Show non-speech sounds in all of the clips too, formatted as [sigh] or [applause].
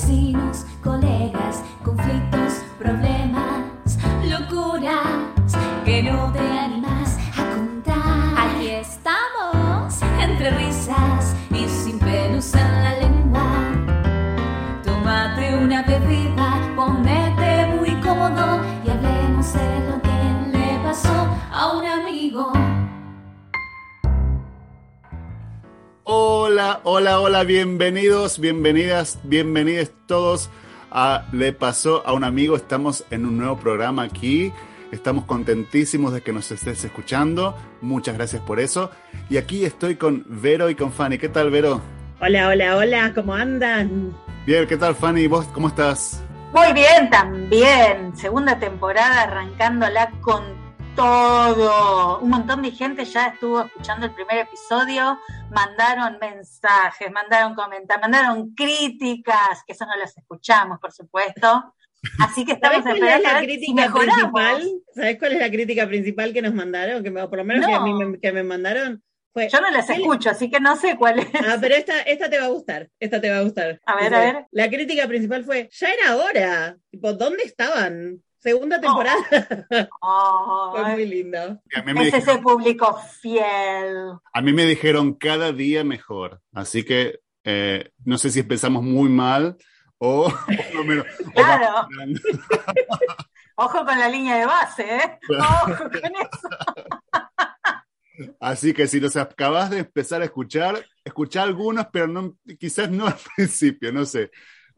vecinos, colegas, conflictos, problemas, locuras que no te Hola, hola, hola, bienvenidos, bienvenidas, bienvenidos todos a Le pasó a un amigo. Estamos en un nuevo programa aquí. Estamos contentísimos de que nos estés escuchando. Muchas gracias por eso. Y aquí estoy con Vero y con Fanny. ¿Qué tal, Vero? Hola, hola, hola, ¿cómo andan? Bien, ¿qué tal, Fanny? ¿Vos cómo estás? Muy bien también. Segunda temporada arrancándola con todo. Un montón de gente ya estuvo escuchando el primer episodio, mandaron mensajes, mandaron comentarios, mandaron críticas, que eso no las escuchamos, por supuesto. Así que estamos ¿Sabés cuál es la si crítica principal? ¿Sabes cuál es la crítica principal que nos mandaron? Que me- por lo menos que, a mí me, que me mandaron fue. Yo no las ¿qué le- escucho, así que no sé cuál es. Ah, pero esta, esta te va a gustar, esta te va a gustar. A ver, a ver. La crítica principal fue, ya era hora. Tipo, ¿dónde estaban? Segunda Oh. temporada. Oh, fue muy lindo. A mí, me es ese dijeron, público fiel. a mí me dijeron cada día mejor. Así que eh, no sé si empezamos muy mal o, [laughs] menos- o Claro. [laughs] Ojo con la línea de base, ¿eh? Ojo con eso. Así que si nos acabas de empezar a escuchar, escuchá algunos, pero no, quizás no al [laughs] principio, no sé.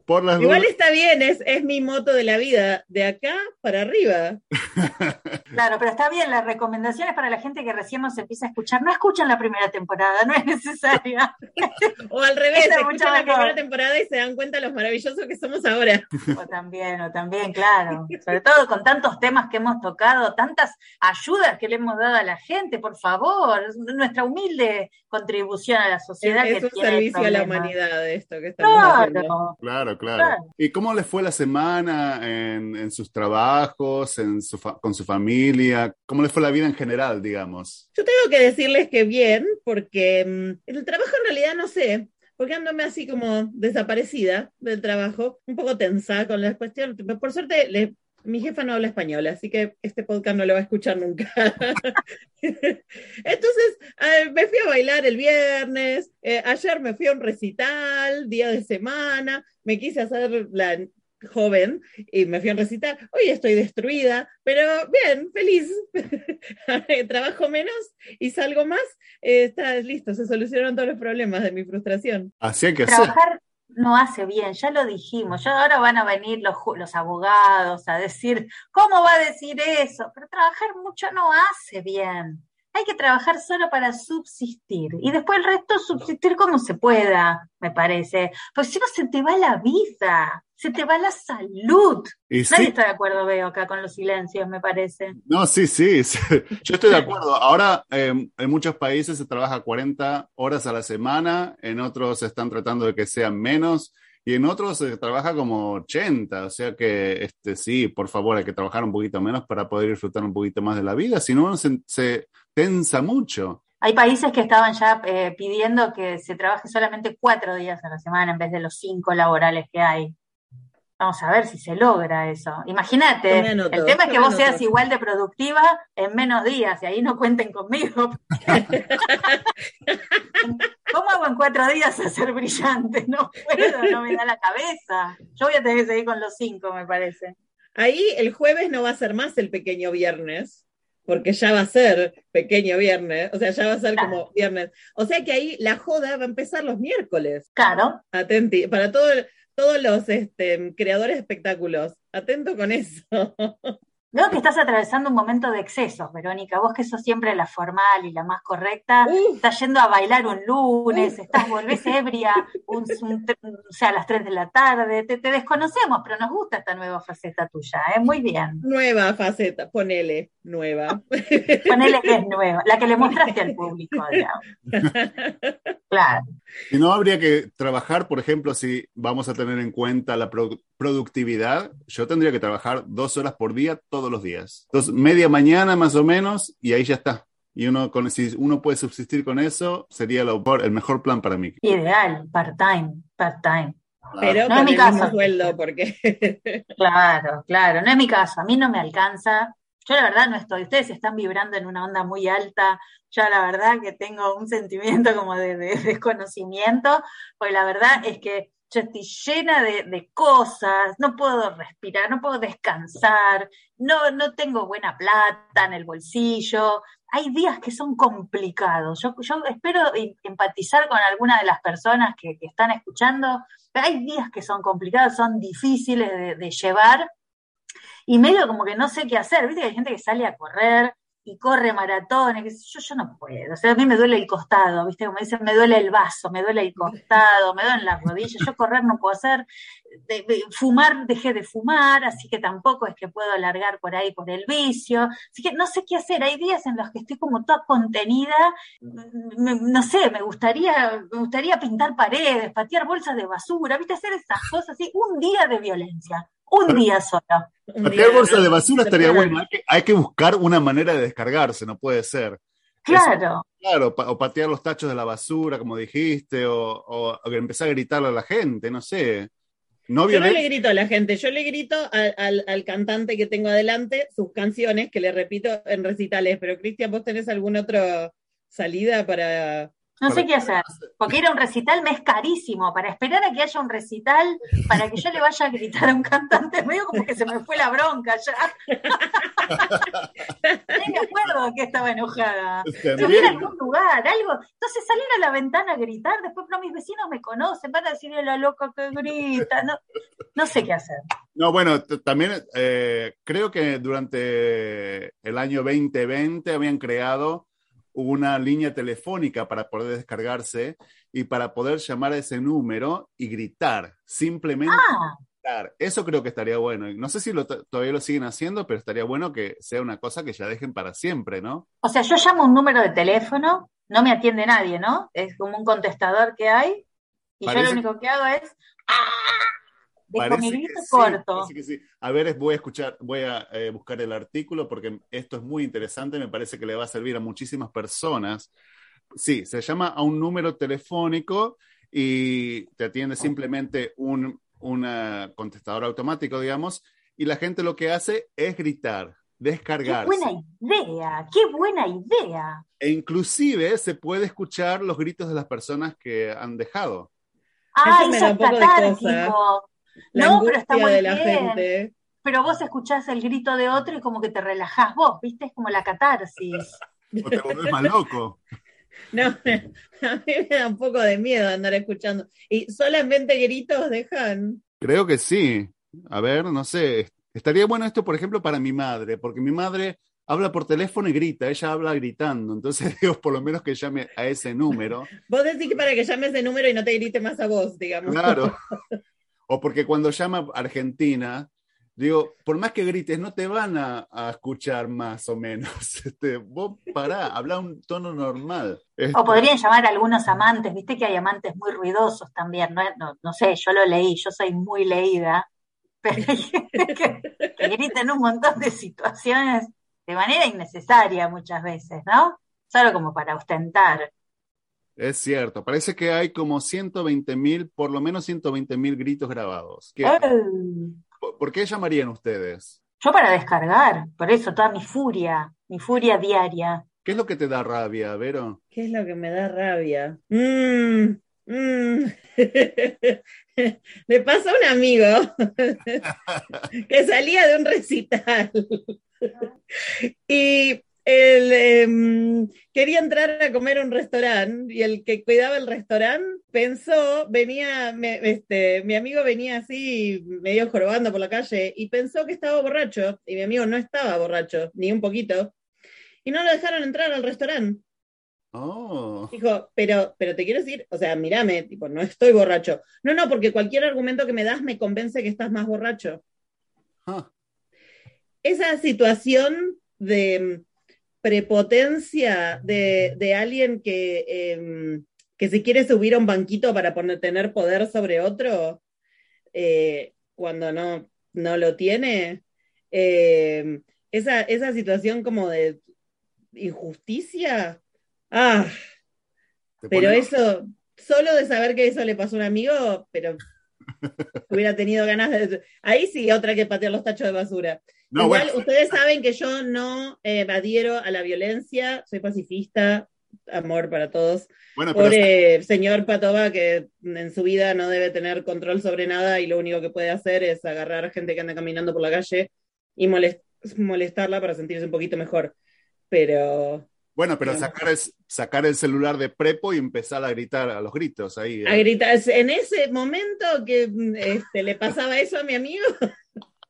Por las Igual dudas- está bien, es, es mi moto de la vida, de acá para arriba. [laughs] Claro, pero está bien, las recomendaciones para la gente que recién nos empieza a escuchar. No escuchan la primera temporada, no es necesaria. [laughs] O al revés, Esa es escuchan la mejor. primera temporada y se dan cuenta los maravillosos que somos ahora. [laughs] O también, o también, claro. Sobre todo con tantos temas que hemos tocado, tantas ayudas que le hemos dado a la gente, por favor. Es nuestra humilde contribución a la sociedad. Es, que un tiene servicio a la humanidad esto que estamos haciendo. Claro. Claro. ¿Y cómo les fue la semana en, en sus trabajos, en su con su familia? ¿Cómo les fue la vida en general, digamos? Yo tengo que decirles que bien, porque mm, el trabajo en realidad no sé, porque andome así como desaparecida del trabajo, un poco tensa con la cuestión. Por suerte, le- mi jefa no habla español, así que este podcast no lo va a escuchar nunca. [laughs] Entonces, eh, me fui a bailar el viernes, eh, ayer me fui a un recital, día de semana, me quise hacer la joven y me fui a un recital. Hoy estoy destruida, pero bien, feliz. [laughs] Trabajo menos y salgo más. Eh, está listo, se solucionaron todos los problemas de mi frustración. Así hay que hacer. Trabajar no hace bien, ya lo dijimos. Ya ahora van a venir los, los abogados a decir, ¿cómo va a decir eso? Pero trabajar mucho no hace bien. Hay que trabajar solo para subsistir y después el resto subsistir como se pueda, me parece. Porque si no se te va la vida, se te va la salud. Y Nadie sí, está de acuerdo, veo acá con los silencios, me parece. no, sí, sí. [laughs] Yo estoy de acuerdo. Ahora eh, en muchos países se trabaja 40 horas a la semana, en otros están tratando de que sean menos y en otros se trabaja como 80. O sea que este, sí, por favor, hay que trabajar un poquito menos para poder disfrutar un poquito más de la vida. Si no, uno se, se tensa mucho. Hay países que estaban ya eh, pidiendo que se trabaje solamente cuatro días a la semana en vez de los cinco laborales que hay. Vamos a ver si se logra eso. Imagínate, el tema es que vos seas igual de productiva en menos días y ahí no cuenten conmigo. [laughs] ¿Cómo hago en cuatro días a ser brillante? No puedo, no me da la cabeza. Yo voy a tener que seguir con los cinco, me parece. Ahí el jueves no va a ser más el pequeño viernes, porque ya va a ser pequeño viernes, o sea, ya va a ser como viernes. O sea que ahí la joda va a empezar los miércoles. Claro, Atenti, para todo, todos los este, creadores de espectáculos, atento con eso. [laughs] Veo que estás atravesando un momento de excesos, Verónica. Vos que sos siempre la formal y la más correcta, Uf. estás yendo a bailar un lunes, Uf. estás, volvés ebria, un, o sea, a las 3 de la tarde, te, te desconocemos, pero nos gusta esta nueva faceta tuya, ¿eh? Muy bien. Nueva faceta, ponele, nueva. [laughs] Ponele que es nueva, la que le mostraste al público, digamos. [laughs] Claro. Si no, habría que trabajar, por ejemplo, si vamos a tener en cuenta la pro- productividad, yo tendría que trabajar dos horas por día todos los días. Entonces, media mañana más o menos, y ahí ya está. Y uno, con, si uno puede subsistir con eso, sería lo, el mejor plan para mí. Ideal, part-time, part-time. Pero No es con mi el caso. mismo sueldo, porque [laughs] Claro, claro, no es mi caso, a mí no me alcanza. Yo la verdad no estoy, ustedes están vibrando en una onda muy alta, yo la verdad que tengo un sentimiento como de, de desconocimiento, porque la verdad es que yo estoy llena de, de cosas, no puedo respirar, no puedo descansar, no, no tengo buena plata en el bolsillo, hay días que son complicados. Yo, espero em- empatizar con alguna de las personas que, que están escuchando, pero hay días que son complicados, son difíciles de, de llevar y medio como que no sé qué hacer. Viste que hay gente que sale a correr y corre maratones, qué sé yo, yo no puedo. O sea, a mí me duele el costado, ¿viste? Como dicen, me duele el vaso, me duele el [laughs] costado, me duelen las rodillas. Yo correr no puedo hacer. De- de- fumar, dejé de fumar, así que tampoco es que puedo alargar por ahí por el vicio. Así que no sé qué hacer. Hay días en los que estoy como toda contenida. Me- no sé, me gustaría, me gustaría pintar paredes, patear bolsas de basura, ¿viste? Hacer esas cosas así. Un día de violencia. Un día solo. Patear bolsa de basura estaría bueno. Hay que, hay que buscar una manera de descargarse, no puede ser. Claro. Claro, pa- o patear los tachos de la basura, como dijiste, o, o- o empezar a gritarle a la gente, no sé. No Yo no le grito a la gente, yo le grito al, al- al cantante que tengo adelante sus canciones que le repito en recitales. Pero Cristian, ¿vos tenés alguna otra salida para...? No sé qué hacer, porque ir a un recital me es carísimo. Para esperar a que haya un recital, para que yo le vaya a gritar a un cantante, medio como que se me fue la bronca ya. [laughs] Ni me acuerdo que estaba enojada. Pero ir a algún lugar, algo. Entonces salir a la ventana a gritar, después, pero mis vecinos me conocen, van a decirle la loca que grita. No, no sé qué hacer. No, bueno, también eh, creo que durante el año 2020 habían creado una línea telefónica para poder descargarse y para poder llamar a ese número y gritar, simplemente Ah, gritar. Eso creo que estaría bueno. No sé si lo todavía lo siguen haciendo, pero estaría bueno que sea una cosa que ya dejen para siempre, ¿no? o sea, yo llamo un número de teléfono, no me atiende nadie, ¿no? Es como un contestador que hay, y yo lo único que hago es. ¡Ah! Grito sí, corto. que sí. A ver, voy a escuchar, voy a eh, buscar el artículo porque esto es muy interesante, me parece que le va a servir a muchísimas personas. Sí, se llama a un número telefónico y te atiende simplemente un una contestador automático, digamos, y la gente lo que hace es gritar, Qué descargarse. buena idea, qué buena idea. E inclusive se puede escuchar los gritos de las personas que han dejado. Ah, Eso me eso da es un poco de catártico. La No, pero está de la bien. gente. Pero vos escuchás el grito de otro y como que te relajás vos, ¿viste? Es como la catarsis. O te volvés más loco. [laughs] No, a mí me da un poco de miedo andar escuchando. Y solamente gritos dejan. Creo que sí. A ver, no sé. Estaría bueno esto, por ejemplo, para mi madre, porque mi madre habla por teléfono y grita, ella habla gritando. Entonces [laughs] digo, por lo menos que llame a ese número. Vos decís que para que llames de número y no te grite más a vos, digamos. Claro. [laughs] O porque cuando llama Argentina, digo, por más que grites, no te van a, a escuchar más o menos. [laughs] Este, vos pará, habla un tono normal. Este, O podrían llamar a algunos amantes, viste que hay amantes muy ruidosos también, no, no, no sé, yo lo leí, yo soy muy leída, [laughs] pero hay gente que, que gritan un montón de situaciones de manera innecesaria muchas veces, ¿no? Solo como para ostentar. Es cierto, parece que hay como 120 mil, por lo menos 120 mil gritos grabados. ¿Qué- ¡Ey! ¿Por qué llamarían ustedes? Yo para descargar, por eso toda mi furia, mi furia diaria. ¿Qué es lo que te da rabia, Vero? ¿Qué es lo que me da rabia? Mm, mm. [laughs] Le pasó a un amigo [laughs] que salía de un recital [laughs] y él em, quería entrar a comer a un restaurante y el que cuidaba el restaurante pensó, venía, me- este, mi amigo venía así medio jorobando por la calle y pensó que estaba borracho y mi amigo no estaba borracho, ni un poquito, y no lo dejaron entrar al restaurante. Oh, Dijo, pero, pero te quiero decir, o sea, mírame, tipo, no estoy borracho. No, no, porque cualquier argumento que me das me convence que estás más borracho. Esa situación de prepotencia de, de alguien que, em, que se quiere subir a un banquito para poner, tener poder sobre otro, eh, cuando no, no lo tiene, em, esa, esa situación como de injusticia. Ah, pero eso, solo de saber que eso le pasó a un amigo, pero [laughs] hubiera tenido ganas de... Ahí sí, otra que patear los tachos de basura. No, Igual, bueno, ustedes saben que yo no eh, adhiero a la violencia, soy pacifista, amor para todos. bueno, pero Por el señor Patoba, que en su vida no debe tener control sobre nada y lo único que puede hacer es agarrar a gente que anda caminando por la calle y molest- molestarla para sentirse un poquito mejor. Pero bueno, pero Digamos. sacar el, sacar el celular de prepo y empezar a gritar a los gritos ahí. a eh. gritar, en ese momento que este, le pasaba eso a mi amigo,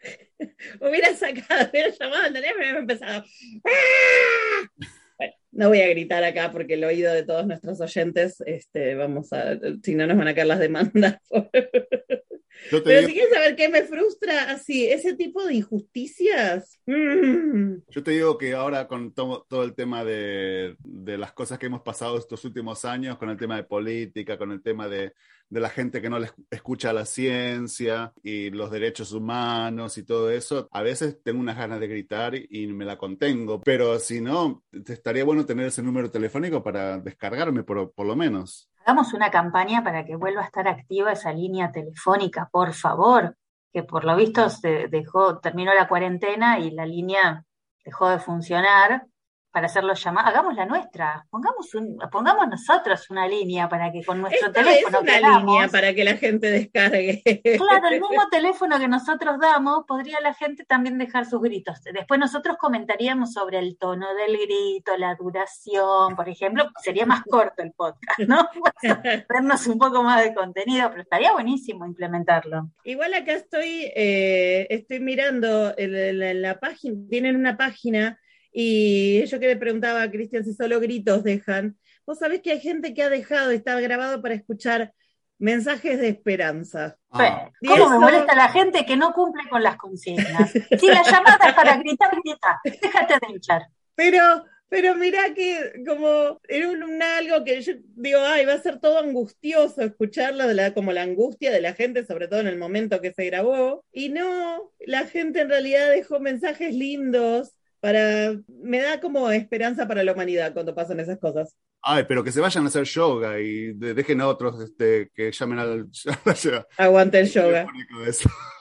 [laughs] hubiera sacado, hubiera llamado al teléfono y hubiera empezado. ¡Ah! Bueno, no voy a gritar acá porque el oído de todos nuestros oyentes, este, vamos a, si no nos van a caer las demandas. [laughs] Yo te Pero digo- si quieres saber qué me frustra, así, ese tipo de injusticias. mm, Yo te digo que ahora con to- todo el tema de, de las cosas que hemos pasado estos últimos años, con el tema de política, con el tema de, de la gente que no le esc- escucha la ciencia y los derechos humanos y todo eso, a veces tengo unas ganas de gritar y me la contengo, pero si no, estaría bueno tener ese número telefónico para descargarme por, por lo menos. Hagamos una campaña para que vuelva a estar activa esa línea telefónica, por favor, que por lo visto se dejó, terminó la cuarentena y la línea dejó de funcionar para hacer los llamados. Hagamos la nuestra, pongamos, un, pongamos nosotros una línea para que con nuestro Esta es teléfono una línea para que la gente descargue. Claro, el [laughs] mismo teléfono que nosotros damos, podría la gente también dejar sus gritos. Después nosotros comentaríamos sobre el tono del grito, la duración, por ejemplo, sería más corto el podcast, ¿no? [laughs] Vernos un poco más de contenido, pero estaría buenísimo implementarlo. Igual acá estoy, eh, estoy mirando en- en la página, tienen una página y yo que le preguntaba a Cristian si solo gritos dejan. Vos sabés que hay gente que ha dejado, está grabado para escuchar mensajes de esperanza. Ah, ¿Cómo me molesta la gente que no cumple con las consignas? Si la llamada es para gritar, grita, déjate de hinchar. Pero, pero mirá que como era un, un algo que yo digo, ay, va a ser todo angustioso escucharlo, de la, como la angustia de la gente, sobre todo en el momento que se grabó. Y no, la gente en realidad dejó mensajes lindos para, me da como esperanza para la humanidad cuando pasan esas cosas. Ay, pero que se vayan a hacer yoga y de- dejen a otros este, que llamen al [laughs] Aguante el yoga.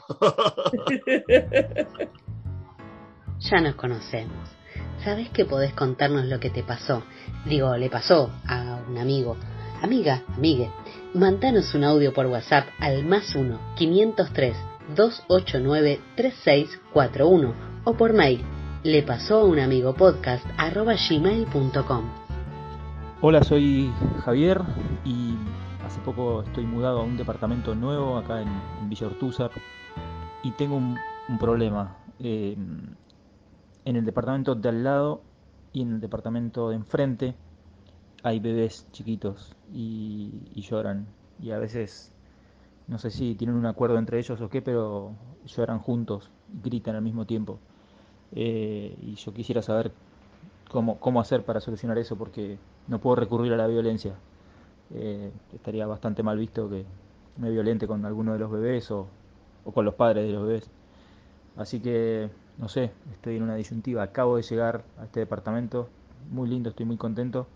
[laughs] Ya nos conocemos. Sabes que podés contarnos lo que te pasó. Digo, le pasó a un amigo. Amiga, amigue. Mandanos un audio por WhatsApp al más 1 503 289 3641 o por mail le pasó a un amigo podcast arroba gmail.com. Hola, soy Javier y hace poco estoy mudado a un departamento nuevo acá en, en Villa Ortúzar y tengo un, un problema. Eh, en el departamento de al lado y en el departamento de enfrente hay bebés chiquitos y, y lloran y a veces no sé si tienen un acuerdo entre ellos o qué, pero lloran juntos, gritan al mismo tiempo. Eh, y yo quisiera saber cómo, cómo hacer para solucionar eso, porque no puedo recurrir a la violencia. Eh, estaría bastante mal visto que me violente con alguno de los bebés o, o con los padres de los bebés. Así que, no sé, estoy en una disyuntiva. Acabo de llegar a este departamento, muy lindo, estoy muy contento,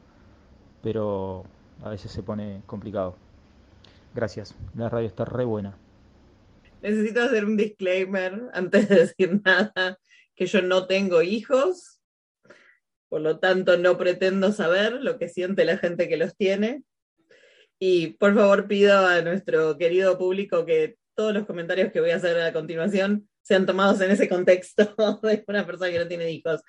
pero a veces se pone complicado. Gracias, la radio está re buena. Necesito hacer un disclaimer antes de decir [laughs] nada, que yo no tengo hijos, por lo tanto no pretendo saber lo que siente la gente que los tiene. Y por favor pido a nuestro querido público que todos los comentarios que voy a hacer a continuación sean tomados en ese contexto [laughs] de una persona que no tiene hijos.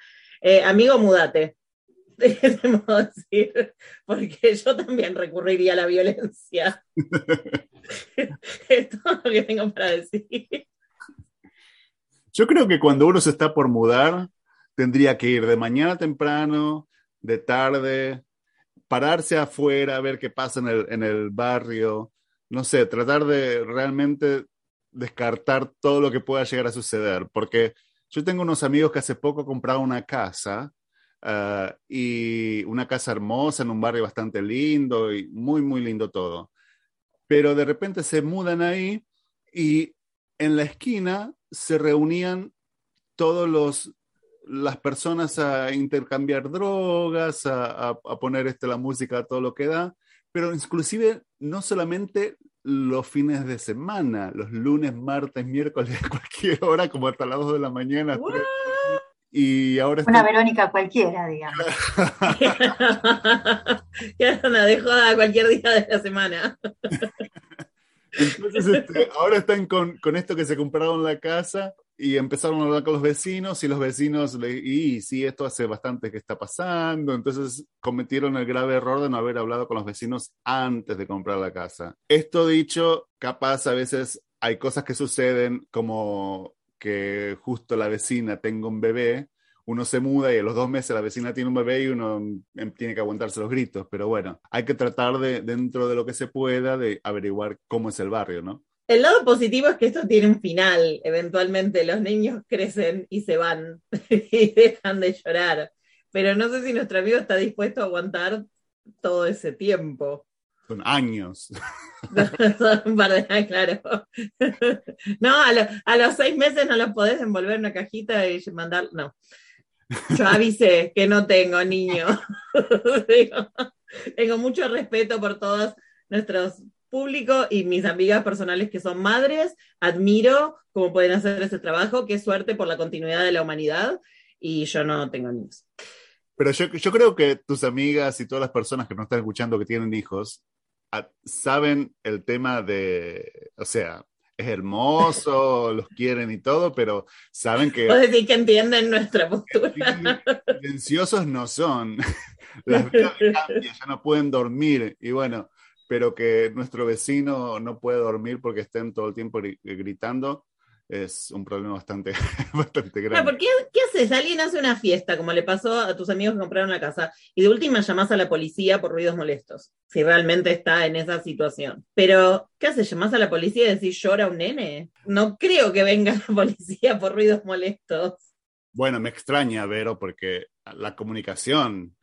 Eh, amigo, mudate. [laughs] Decir, porque yo también recurriría a la violencia. [laughs] es todo lo que tengo para decir. Yo creo que cuando uno se está por mudar, tendría que ir de mañana temprano, de tarde, pararse afuera, ver qué pasa en el, en el barrio, no sé, tratar de realmente descartar todo lo que pueda llegar a suceder, porque yo tengo unos amigos que hace poco compraron una casa uh, y una casa hermosa en un barrio bastante lindo y muy, muy lindo todo. Pero de repente se mudan ahí y en la esquina se reunían todos los las personas a intercambiar drogas, a, a, a, poner este, la música a todo lo que da, pero inclusive no solamente los fines de semana, los lunes, martes, miércoles, a [laughs] cualquier hora, como hasta las 2 de la mañana. What? Y ahora Una estoy- Verónica cualquiera, digamos. [laughs] Quedaron a de joda cualquier día de la semana. [laughs] Entonces, este, ahora están con, con esto que se compraron la casa y empezaron a hablar con los vecinos y los vecinos le y sí, esto hace bastante que está pasando. Entonces cometieron el grave error de no haber hablado con los vecinos antes de comprar la casa. Esto dicho, capaz a veces hay cosas que suceden como que justo la vecina tenga un bebé. Uno se muda y a los dos meses la vecina tiene un bebé y uno em, tiene que aguantarse los gritos. Pero bueno, hay que tratar de, dentro de lo que se pueda, de averiguar cómo es el barrio, ¿no? El lado positivo es que esto tiene un final. Eventualmente los niños crecen y se van [laughs] y dejan de llorar. Pero no sé si nuestro amigo está dispuesto a aguantar todo ese tiempo. Son años. [laughs] Son un par de años, claro. [laughs] No, a, lo- a los seis meses no los podés envolver en una cajita y mandar. No. Yo avisé que no tengo niño. [laughs] Tengo mucho respeto por todos nuestros públicos y mis amigas personales que son madres. Admiro cómo pueden hacer ese trabajo. Qué suerte por la continuidad de la humanidad. Y yo no tengo niños. Pero yo, yo creo que tus amigas y todas las personas que nos están escuchando que tienen hijos ah, saben el tema de, o sea, es hermoso, los quieren y todo, pero saben que Vos decís que entienden nuestra postura. silenciosos no son. [laughs] Las vidas cambian, ya no pueden dormir y bueno, pero que nuestro vecino no puede dormir porque estén todo el tiempo gri- gritando es un problema bastante, [laughs] bastante Claro, grande. ¿por qué, qué haces? Alguien hace una fiesta, como le pasó a tus amigos que compraron la casa, y de última llamás a la policía por ruidos molestos, si realmente está en esa situación. Pero, ¿qué haces? ¿Llamás a la policía y decís llora un nene? No creo que venga [laughs] la policía por ruidos molestos. Bueno, me extraña, Vero, porque la comunicación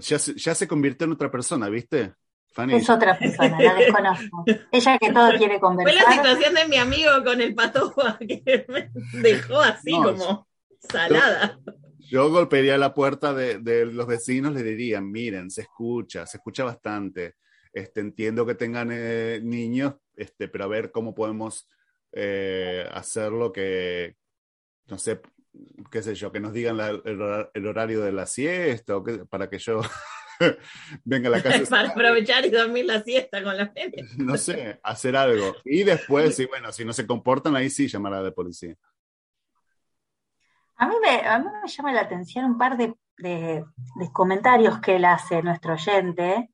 ya, se- ya se convirtió en otra persona, ¿viste? Fanny, Es otra persona, la desconozco. Ella que todo quiere Fue la conversar. situación de mi amigo con el patoja que me dejó así No, como salada. yo golpearía la puerta de, de los vecinos, le diría, miren, se escucha, se escucha bastante. Este, entiendo que tengan eh, niños, este, pero a ver cómo podemos eh, hacerlo que, no sé, qué sé yo, que nos digan la- el, el horario de la siesta o que- para que yo [laughs] venga a la casa. [laughs] Para aprovechar y dormir la siesta con la nene. [laughs] no sé, hacer algo. Y después, sí, bueno, si no se comportan, ahí sí llamar a la policía. A mí me, a mí me llama la atención un par de, de- de comentarios que él hace, nuestro oyente,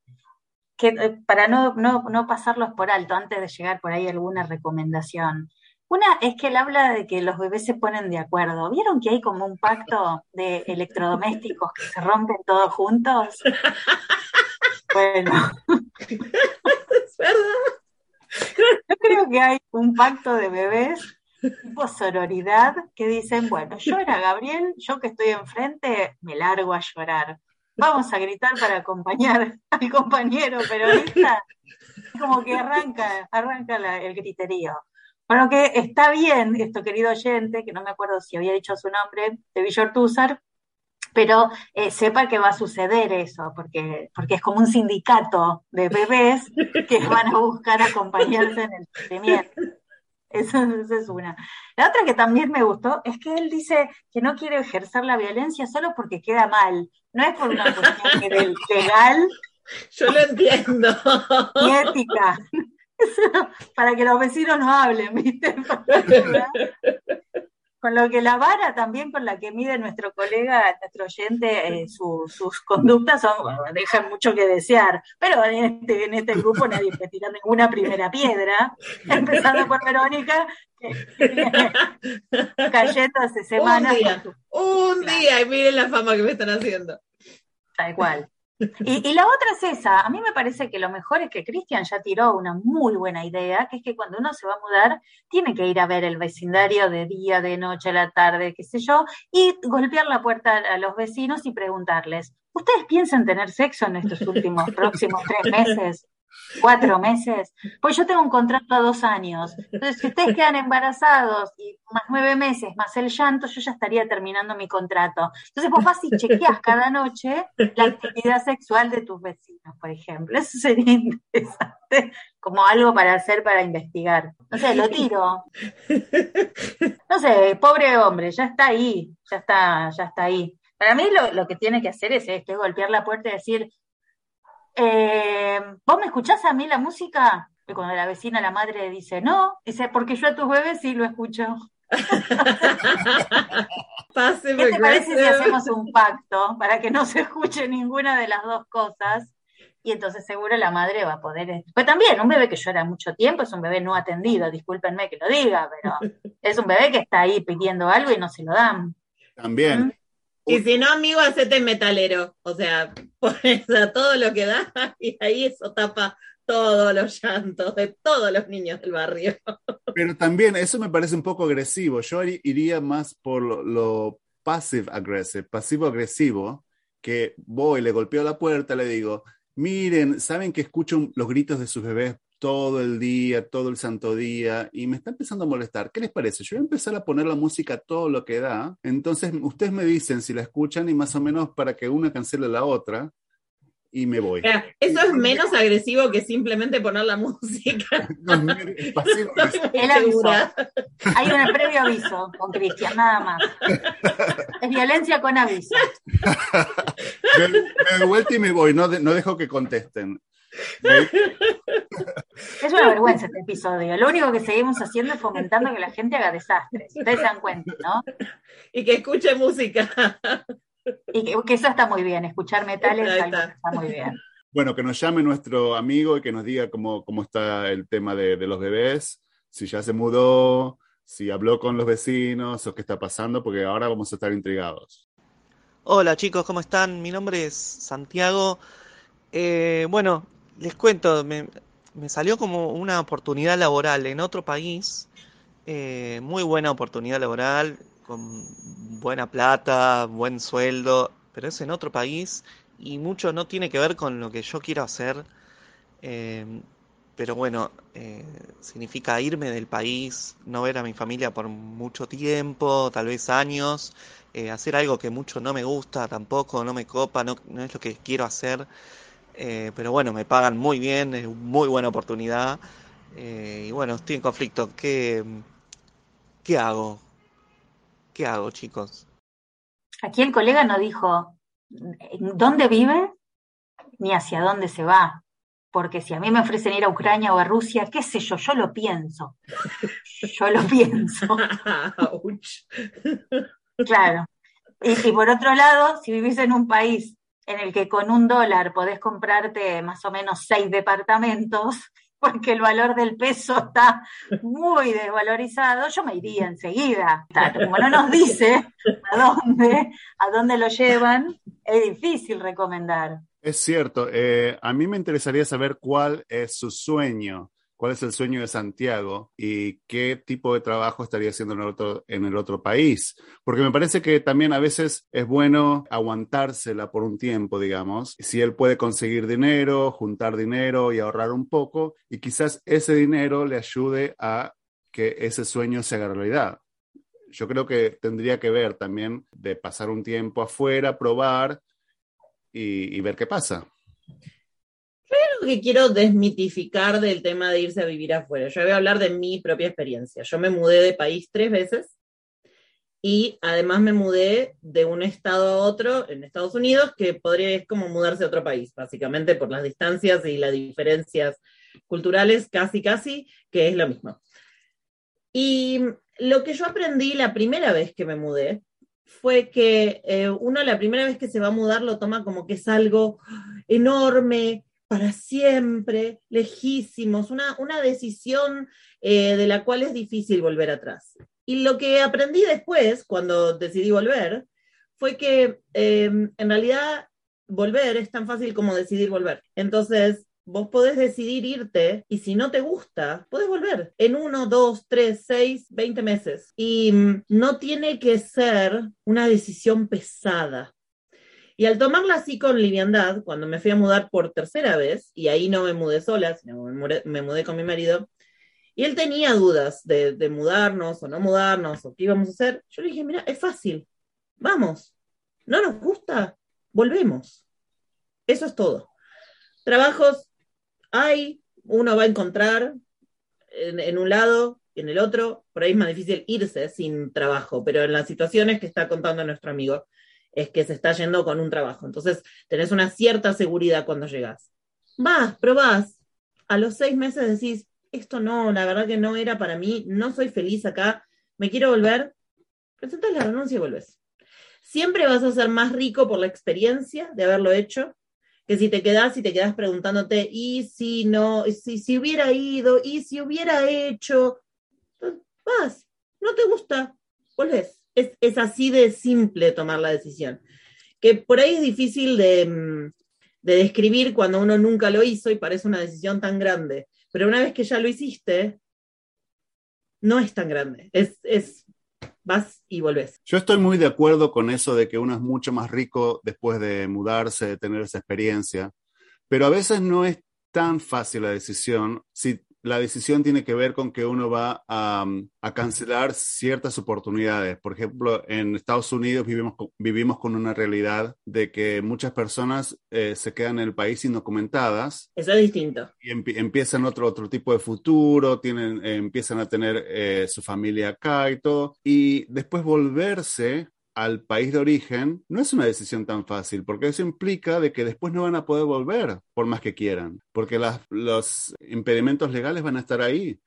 que eh, para no, no, no pasarlos por alto antes de llegar por ahí alguna recomendación. Una es que él habla de que los bebés se ponen de acuerdo. ¿Vieron que hay como un pacto de electrodomésticos que se rompen todos juntos? [laughs] Bueno, Es verdad. yo creo que hay un pacto de bebés tipo sororidad que dicen, bueno, llora Gabriel, yo que estoy enfrente me largo a llorar. Vamos a gritar para acompañar al compañero peronista. Como que arranca, arranca la- el griterío. Bueno, que está bien esto, querido oyente, que no me acuerdo si había dicho su nombre, de Villortúzar, pero eh, sepa que va a suceder eso, porque, porque es como un sindicato de bebés que [laughs] van a buscar acompañarse en el sufrimiento. Esa, esa es una. La otra que también me gustó es que él dice que no quiere ejercer la violencia solo porque queda mal. No es por una cuestión legal Yo lo entiendo. ni ética. [laughs] Para que los vecinos no hablen, ¿viste? [laughs] Con lo que la vara también con la que mide nuestro colega, nuestro oyente, eh, su- sus conductas son, bueno, dejan mucho que desear. Pero en este, en este grupo nadie te tira ninguna primera piedra, [laughs] empezando por Verónica, que cayendo hace semanas día. con su Un día y miren la fama que me están haciendo. Tal cual. Y, y la otra es esa. A mí me parece que lo mejor es que Cristian ya tiró una muy buena idea, que es que cuando uno se va a mudar, tiene que ir a ver el vecindario de día, de noche, a la tarde, qué sé yo, y golpear la puerta a los vecinos y preguntarles, ¿ustedes piensan tener sexo en estos últimos [laughs] próximos tres meses? Cuatro meses. Pues yo tengo un contrato a dos años. Entonces, si ustedes quedan embarazados y más nueve meses, más el llanto, yo ya estaría terminando mi contrato. Entonces, vos vas y chequeas cada noche la actividad sexual de tus vecinos, por ejemplo. Eso sería interesante, como algo para hacer, para investigar. No sé, lo tiro. No sé, pobre hombre, ya está ahí, ya está, ya está ahí. Para mí lo, lo que tiene que hacer es esto, es golpear la puerta y decir, eh, ¿vos me escuchás a mí la música? Y cuando la vecina, la madre dice, no, dice, porque yo a tus bebés sí lo escucho. [laughs] ¿Qué te parece si hacemos un pacto para que no se escuche ninguna de las dos cosas? Y entonces seguro la madre va a poder... Pues también, un bebé que llora mucho tiempo es un bebé no atendido, discúlpenme que lo diga, pero [laughs] es un bebé que está ahí pidiendo algo y no se lo dan. También. ¿Mm? Y si no, amigo, hacete metalero. O sea, [laughs] pones a todo lo que da y ahí eso tapa todos los llantos de todos los niños del barrio. [laughs] Pero también eso me parece un poco agresivo. Yo iría más por lo, lo passive aggressive, pasivo agresivo, que voy, le golpeo la puerta, le digo, miren, saben que escucho los gritos de sus bebés todo el día, todo el santo día, y me está empezando a molestar. ¿Qué les parece? Yo voy a empezar a poner la música todo lo que da. Entonces, ustedes me dicen si la escuchan y más o menos para que una cancele la otra, y me voy. Eso es menos agresivo que simplemente poner la [laughs] música. es pasivo agresivo. El aviso. Hay un previo aviso con Cristian, nada más. Es violencia con aviso. [laughs] Me, me doy vuelta y me voy, no, de- no dejo que contesten. [laughs] Es una vergüenza este episodio. Lo único que seguimos haciendo es fomentando que la gente haga desastres. Ustedes se dan cuenta, ¿no? Y que escuche música. Y que, que eso está muy bien. Escuchar metal es Ahí algo está. muy bien. Bueno, que nos llame nuestro amigo y que nos diga cómo, cómo está el tema de, de los bebés, si ya se mudó, si habló con los vecinos o qué está pasando, porque ahora vamos a estar intrigados. Hola chicos, ¿cómo están? Mi nombre es Santiago. Eh, bueno, les cuento, me, salió como una oportunidad laboral en otro país, eh, muy buena oportunidad laboral, con buena plata, buen sueldo, pero es en otro país y mucho no tiene que ver con lo que yo quiero hacer. Eh, pero bueno, eh, significa irme del país, no ver a mi familia por mucho tiempo, tal vez años eh, hacer algo que mucho no me gusta tampoco, no me copa, no, no es lo que quiero hacer, eh, pero bueno, me pagan muy bien, es muy buena oportunidad, eh, y bueno, estoy en conflicto. ¿Qué, qué hago? ¿Qué hago, chicos? Aquí el colega no dijo en dónde vive ni hacia dónde se va. Porque si a mí me ofrecen ir a Ucrania o a Rusia, qué sé yo, yo lo pienso. Yo lo pienso. [laughs] Claro. Y, y por otro lado, si vivís en un país en el que con un dólar podés comprarte más o menos seis departamentos, [laughs] porque el valor del peso está muy desvalorizado, yo me iría enseguida. Como no nos dice a dónde, a dónde lo llevan, es difícil recomendar. Es cierto, eh, a mí me interesaría saber cuál es su sueño, cuál es el sueño de Santiago y qué tipo de trabajo estaría haciendo en el otro, país. Porque me parece que también a veces es bueno aguantársela por un tiempo, digamos. Si él puede conseguir dinero, juntar dinero y ahorrar un poco, y quizás ese dinero le ayude a que ese sueño se haga realidad. Yo creo que tendría que ver también de pasar un tiempo afuera, probar y ver qué pasa. Creo que quiero desmitificar del tema de irse a vivir afuera. Yo voy a hablar de mi propia experiencia. Yo me mudé de país tres veces y además me mudé de un estado a otro en Estados Unidos, que podría es como mudarse a otro país, básicamente por las distancias y las diferencias culturales, casi, casi, que es lo mismo. Y lo que yo aprendí la primera vez que me mudé fue que eh, uno la primera vez que se va a mudar lo toma como que es algo enorme, para siempre, lejísimos, una, una decisión eh, de la cual es difícil volver atrás. Y lo que aprendí después, cuando decidí volver, fue que eh, en realidad volver es tan fácil como decidir volver. Entonces, vos podés decidir irte y si no te gusta, podés volver en uno, dos, tres, seis, veinte meses. Y mm, no tiene que ser una decisión pesada. Y al tomarla así con liviandad, cuando me fui a mudar por tercera vez, y ahí no me mudé sola, sino me mudé, con mi marido, y él tenía dudas de, mudarnos o no mudarnos o qué íbamos a hacer, yo le dije, mira, es fácil, vamos, no nos gusta, volvemos. Eso es todo. Trabajos hay, uno va a encontrar en, un lado, en el otro, por ahí es más difícil irse sin trabajo, pero en las situaciones que está contando nuestro amigo, es que se está yendo con un trabajo. Entonces, tenés una cierta seguridad cuando llegas. Vas, probás. A los seis meses decís, esto no, la verdad que no era para mí, no soy feliz acá, me quiero volver. Presentas la renuncia y vuelves. Siempre vas a ser más rico por la experiencia de haberlo hecho que si te quedas y te quedas preguntándote, y si no, y si, si hubiera ido, y si hubiera hecho, vas, no te gusta, volvés. Es, es, así de simple tomar la decisión. Que por ahí es difícil de, de, describir cuando uno nunca lo hizo y parece una decisión tan grande. Pero una vez que ya lo hiciste, no es tan grande. Es, es vas y volvés. Yo estoy muy de acuerdo con eso de que uno es mucho más rico después de mudarse, de tener esa experiencia, pero a veces no es tan fácil la decisión si la decisión tiene que ver con que uno va a, a, cancelar ciertas oportunidades. Por ejemplo, en Estados Unidos vivimos, vivimos con una realidad de que muchas personas eh, se quedan en el país indocumentadas. Eso es distinto. Y em empiezan otro, otro tipo de futuro, tienen, eh, empiezan a tener eh, su familia acá y todo. Y después volverse al país de origen no es una decisión tan fácil, porque eso implica de que después no van a poder volver por más que quieran, porque los impedimentos legales van a estar ahí.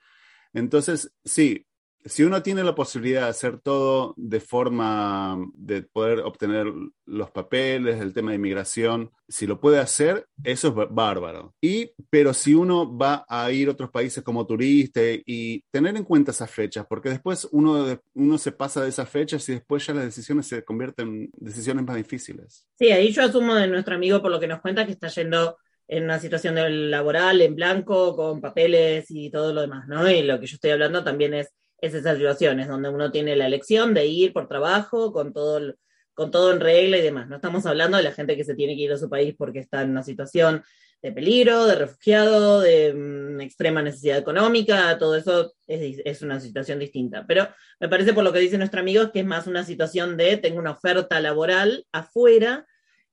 Entonces, sí, si uno tiene la posibilidad de hacer todo de forma de poder obtener los papeles, el tema de inmigración, si lo puede hacer, eso es bárbaro. Y, pero si uno va a ir a otros países como turista y tener en cuenta esas fechas, porque después uno, uno se pasa de esas fechas y después ya las decisiones se convierten en decisiones más difíciles. Sí, ahí yo asumo de nuestro amigo por lo que nos cuenta que está yendo en una situación laboral en blanco, con papeles y todo lo demás, ¿no? Y lo que yo estoy hablando también es es esas situaciones donde uno tiene la elección de ir por trabajo, con todo, con todo en regla y demás. No estamos hablando de la gente que se tiene que ir a su país porque está en una situación de peligro, de refugiado, de um, extrema necesidad económica, todo eso es, es, una situación distinta. Pero me parece por lo que dice nuestro amigo que es más una situación de tengo una oferta laboral afuera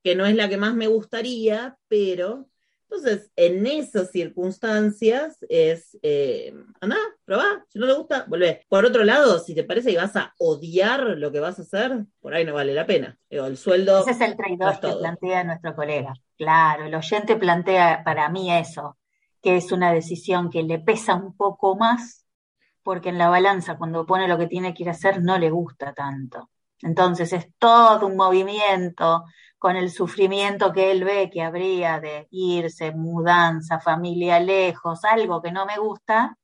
que no es la que más me gustaría, pero entonces, en esas circunstancias es, eh, anda, probá, si no te gusta, volvé. Por otro lado, si te parece que vas a odiar lo que vas a hacer, por ahí no vale la pena. el sueldo... Ese es el trade-off que plantea nuestro colega. Claro, el oyente plantea para mí eso, que es una decisión que le pesa un poco más, porque en la balanza, cuando pone lo que tiene que ir a hacer, no le gusta tanto. Entonces es todo un movimiento con el sufrimiento que él ve que habría de irse, mudanza, familia lejos, algo que no me gusta,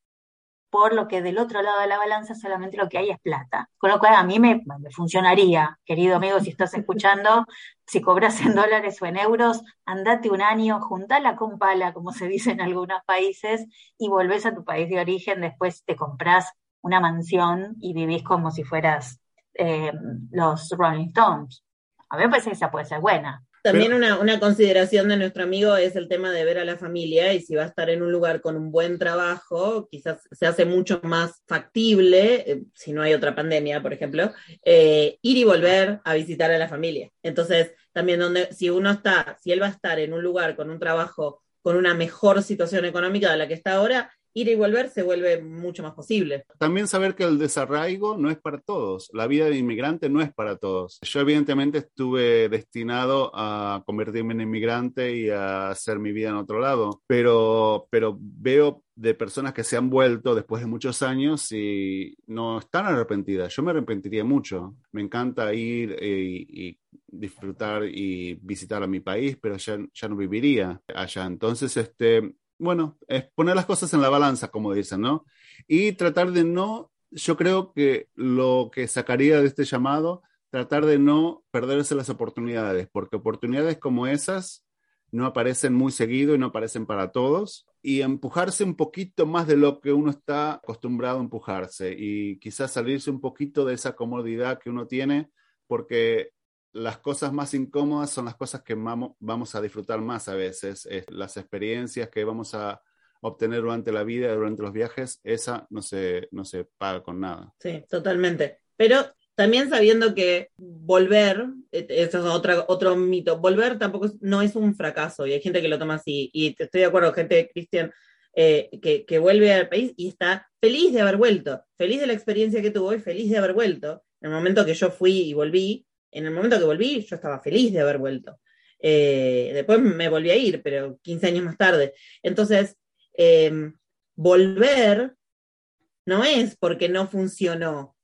por lo que del otro lado de la balanza solamente lo que hay es plata. Con lo cual a mí me, funcionaría, querido amigo, si estás escuchando, [laughs] si cobras en dólares o en euros, andate un año, juntala con pala, como se dice en algunos países, y volvés a tu país de origen, después te compras una mansión y vivís como si fueras eh, los Rolling Stones. A mí me parece que esa puede ser buena. También una, una, consideración de nuestro amigo es el tema de ver a la familia y si va a estar en un lugar con un buen trabajo, quizás se hace mucho más factible, eh, si no hay otra pandemia, por ejemplo, eh, ir y volver a visitar a la familia. Entonces, también donde, si uno está, si él va a estar en un lugar con un trabajo con una mejor situación económica de la que está ahora, ir y volver se vuelve mucho más posible. También saber que el desarraigo no es para todos, la vida de inmigrante no es para todos. Yo evidentemente estuve destinado a convertirme en inmigrante y a hacer mi vida en otro lado, pero, pero veo de personas que se han vuelto después de muchos años y no están arrepentidas. Yo me arrepentiría mucho. Me encanta ir y, y disfrutar y visitar a mi país, pero ya, ya no viviría allá. Entonces, este, bueno, es poner las cosas en la balanza, como dicen, ¿no? Y tratar de no, yo creo que lo que sacaría de este llamado, tratar de no perderse las oportunidades, porque oportunidades como esas no aparecen muy seguido y no aparecen para todos, y empujarse un poquito más de lo que uno está acostumbrado a empujarse y quizás salirse un poquito de esa comodidad que uno tiene, porque las cosas más incómodas son las cosas que vamos, a disfrutar más a veces. Es las experiencias que vamos a obtener durante la vida, durante los viajes, esa no se, no se paga con nada. Sí, totalmente. Pero también sabiendo que volver, eh, eso es otra, otro mito, volver tampoco es- no es un fracaso y hay gente que lo toma así. Y estoy de acuerdo, gente, Cristian, eh, que, que vuelve al país y está feliz de haber vuelto, feliz de la experiencia que tuvo y feliz de haber vuelto. En el momento que yo fui y volví, en el momento que volví, yo estaba feliz de haber vuelto. Eh, después me volví a ir, pero 15 años más tarde. Entonces, eh, volver no es porque no funcionó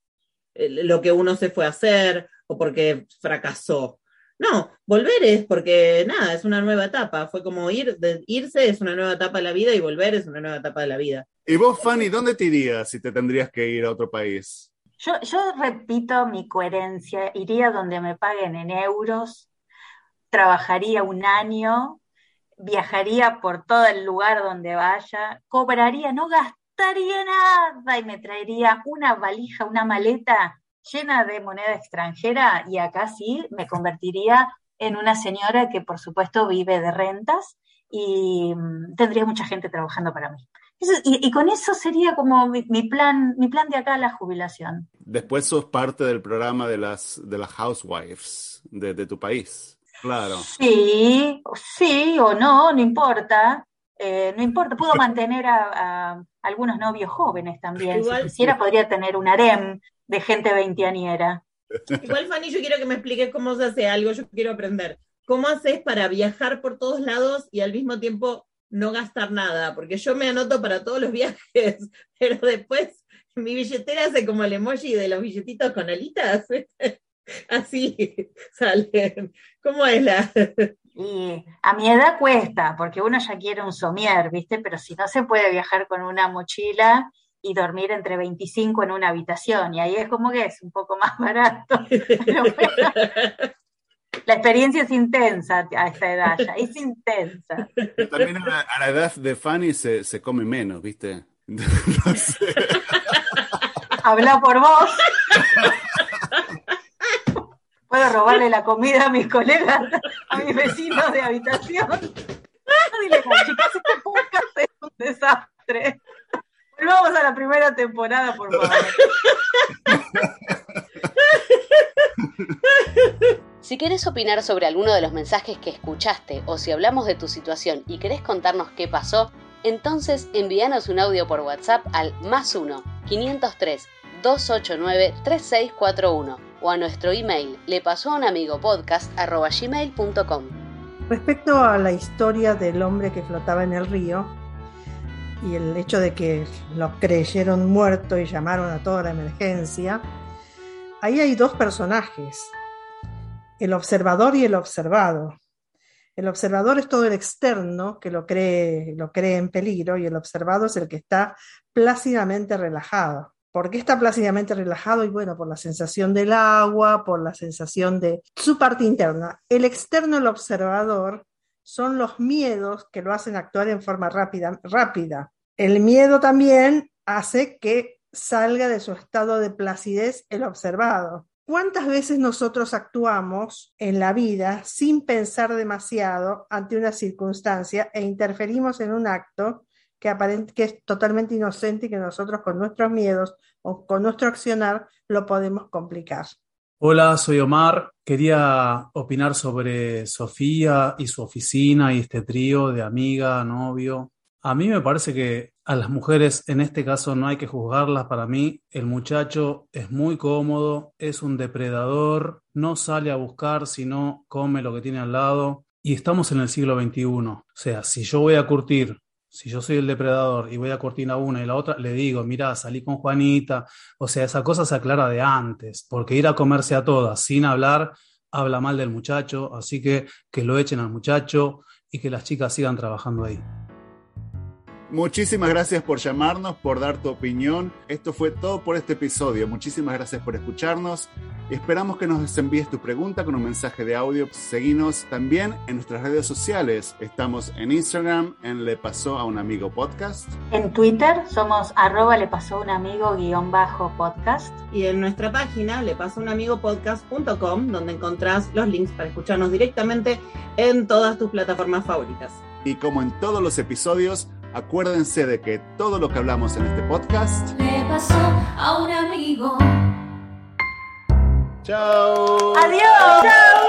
eh, lo que uno se fue a hacer o porque fracasó. No, volver es porque nada, es una nueva etapa. Fue como ir, de- irse es una nueva etapa de la vida y volver es una nueva etapa de la vida. ¿Y vos, Fanny, dónde te irías si te tendrías que ir a otro país? Yo, repito mi coherencia, iría donde me paguen en euros, trabajaría un año, viajaría por todo el lugar donde vaya, cobraría, no gastaría nada y me traería una valija, una maleta llena de moneda extranjera y acá sí me convertiría en una señora que por supuesto vive de rentas y mm, tendría mucha gente trabajando para mí. Eso- y, y con eso sería como mi, mi plan, mi plan de acá a la jubilación. Después sos parte del programa de las, de las housewives de, de tu país. Claro. Sí, sí o no, no importa. Eh, no importa, puedo mantener a, a algunos novios jóvenes también. Igual- si quisiera, podría tener un harem de gente veinteañera. Igual, Fanny, yo quiero que me expliques cómo se hace algo, yo quiero aprender. ¿Cómo haces para viajar por todos lados y al mismo tiempo no gastar nada? Porque yo me anoto para todos los viajes, [laughs] pero después mi billetera hace como el emoji de los billetitos con alitas. [laughs] Así [laughs] salen. ¿Cómo es la...? Y a mi edad cuesta, porque uno ya quiere un somier, ¿viste? Pero si no se puede viajar con una mochila y dormir entre 25 en una habitación, y ahí es como que es un poco más barato. Pero bueno, la experiencia es intensa a esta edad ya, es intensa. También a la, a la edad de Fanny se, se come menos, ¿viste? [laughs] No sé. Habla por vos. Puedo robarle la comida a mis colegas, a mis vecinos de habitación. Dile, chicas, este podcast es un desastre. Volvamos a la primera temporada, por favor. Si querés opinar sobre alguno de los mensajes que escuchaste o si hablamos de tu situación y querés contarnos qué pasó, entonces envíanos un audio por WhatsApp al más 1 503 289 3641 o a nuestro email le pasó a un amigo podcast gmail.com. Respecto a la historia del hombre que flotaba en el río y el hecho de que lo creyeron muerto y llamaron a toda la emergencia, ahí hay dos personajes, el observador y el observado. El observador es todo el externo que lo cree, lo cree en peligro y el observado es el que está plácidamente relajado. ¿Por qué está plácidamente relajado? Y bueno, por la sensación del agua, por la sensación de su parte interna. El externo, el observador, son los miedos que lo hacen actuar en forma rápida. rápida. El miedo también hace que salga de su estado de placidez el observado. ¿Cuántas veces nosotros actuamos en la vida sin pensar demasiado ante una circunstancia e interferimos en un acto que, que es totalmente inocente y que nosotros con nuestros miedos o con nuestro accionar lo podemos complicar? Hola, soy Omar. Quería opinar sobre Sofía y su oficina y este trío de amiga, novio. A mí me parece que a las mujeres en este caso no hay que juzgarlas. Para mí, el muchacho es muy cómodo, es un depredador, no sale a buscar, sino come lo que tiene al lado. Y estamos en el siglo XXI. O sea, si yo voy a curtir, si yo soy el depredador y voy a curtir a una y la otra, le digo, mira, salí con Juanita. O sea, esa cosa se aclara de antes, porque ir a comerse a todas sin hablar habla mal del muchacho, así que que lo echen al muchacho y que las chicas sigan trabajando ahí. Muchísimas gracias por llamarnos, por dar tu opinión. Esto fue todo por este episodio. Muchísimas gracias por escucharnos Esperamos que nos envíes tu pregunta con un mensaje de audio. Seguinos también en nuestras redes sociales. Estamos en Instagram, en Le Pasó a un Amigo Podcast. En Twitter somos arroba le pasó un amigo guion bajo podcast. Y en nuestra página lepasounamigopodcast.com, donde encontrás los links para escucharnos directamente en todas tus plataformas favoritas. Y como en todos los episodios, acuérdense de que todo lo que hablamos en este podcast Le pasó a un amigo. Chao. Adiós.